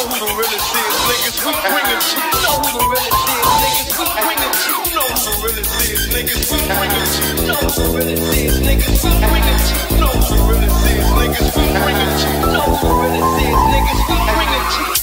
know who the realest is, niggas. We bring it to you know who the realest is, niggas. We bring it to you know who the realest is, niggas. We bring it to you know who the realest is, niggas. We bring it to you know who the realest is, niggas. We bring it to you know who the realest is, niggas. We bring it to you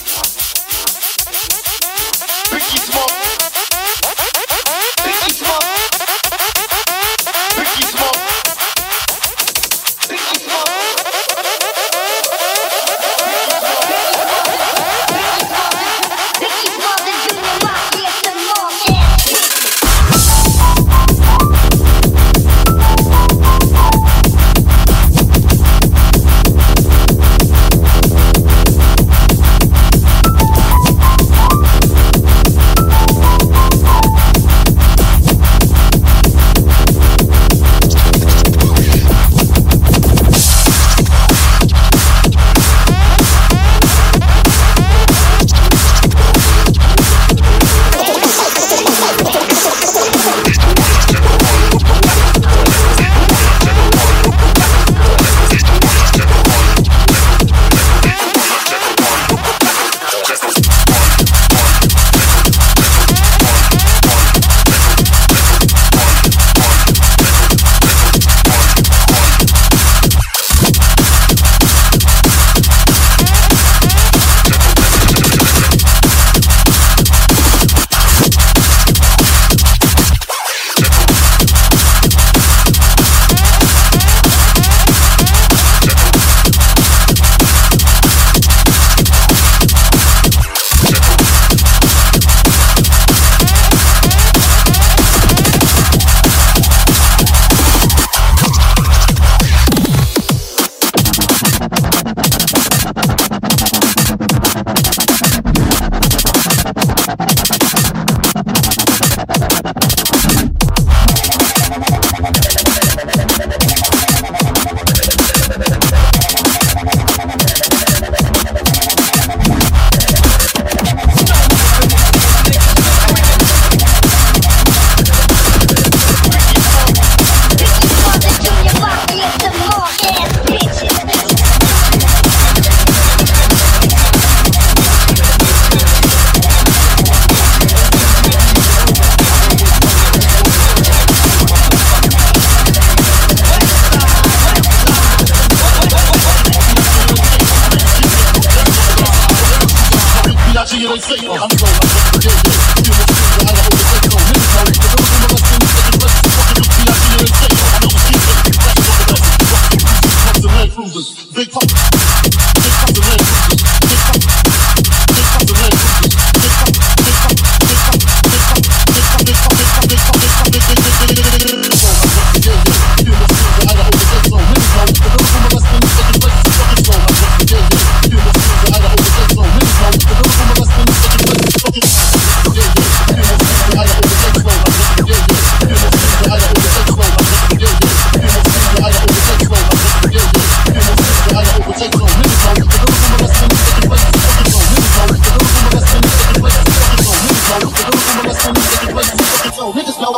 So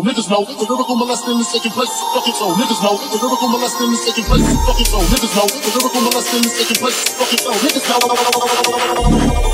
niggas know the lyrical molesting is taking place. Fuck it, so niggas know the lyrical molesting is taking place. Fuck it, so niggas know the lyrical molesting is taking place. Fuck it, so niggas know.